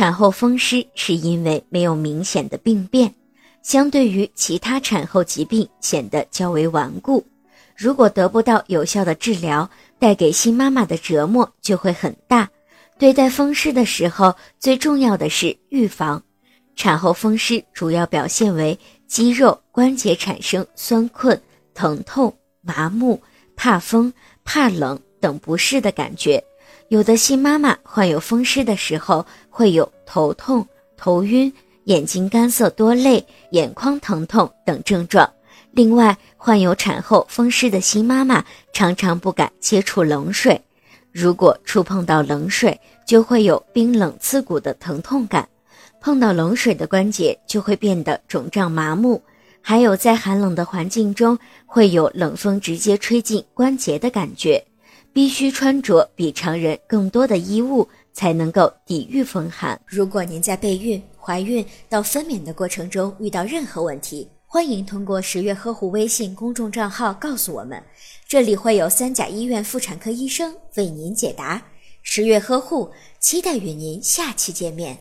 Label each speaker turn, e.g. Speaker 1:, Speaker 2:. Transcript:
Speaker 1: 产后风湿是因为没有明显的病变，相对于其他产后疾病显得较为顽固。如果得不到有效的治疗，带给新妈妈的折磨就会很大。对待风湿的时候，最重要的是预防。产后风湿主要表现为肌肉、关节产生酸困、疼痛、麻木、怕风、怕冷等不适的感觉。有的新妈妈患有风湿的时候，会有头痛、头晕、眼睛干涩多泪、眼眶疼痛等症状。另外，患有产后风湿的新妈妈常常不敢接触冷水。如果触碰到冷水，就会有冰冷刺骨的疼痛感；碰到冷水的关节就会变得肿胀麻木，还有在寒冷的环境中会有冷风直接吹进关节的感觉。必须穿着比常人更多的衣物，才能够抵御风寒。
Speaker 2: 如果您在备孕、怀孕到分娩的过程中遇到任何问题，欢迎通过十月呵护微信公众账号告诉我们，这里会有三甲医院妇产科医生为您解答。十月呵护，期待与您下期见面。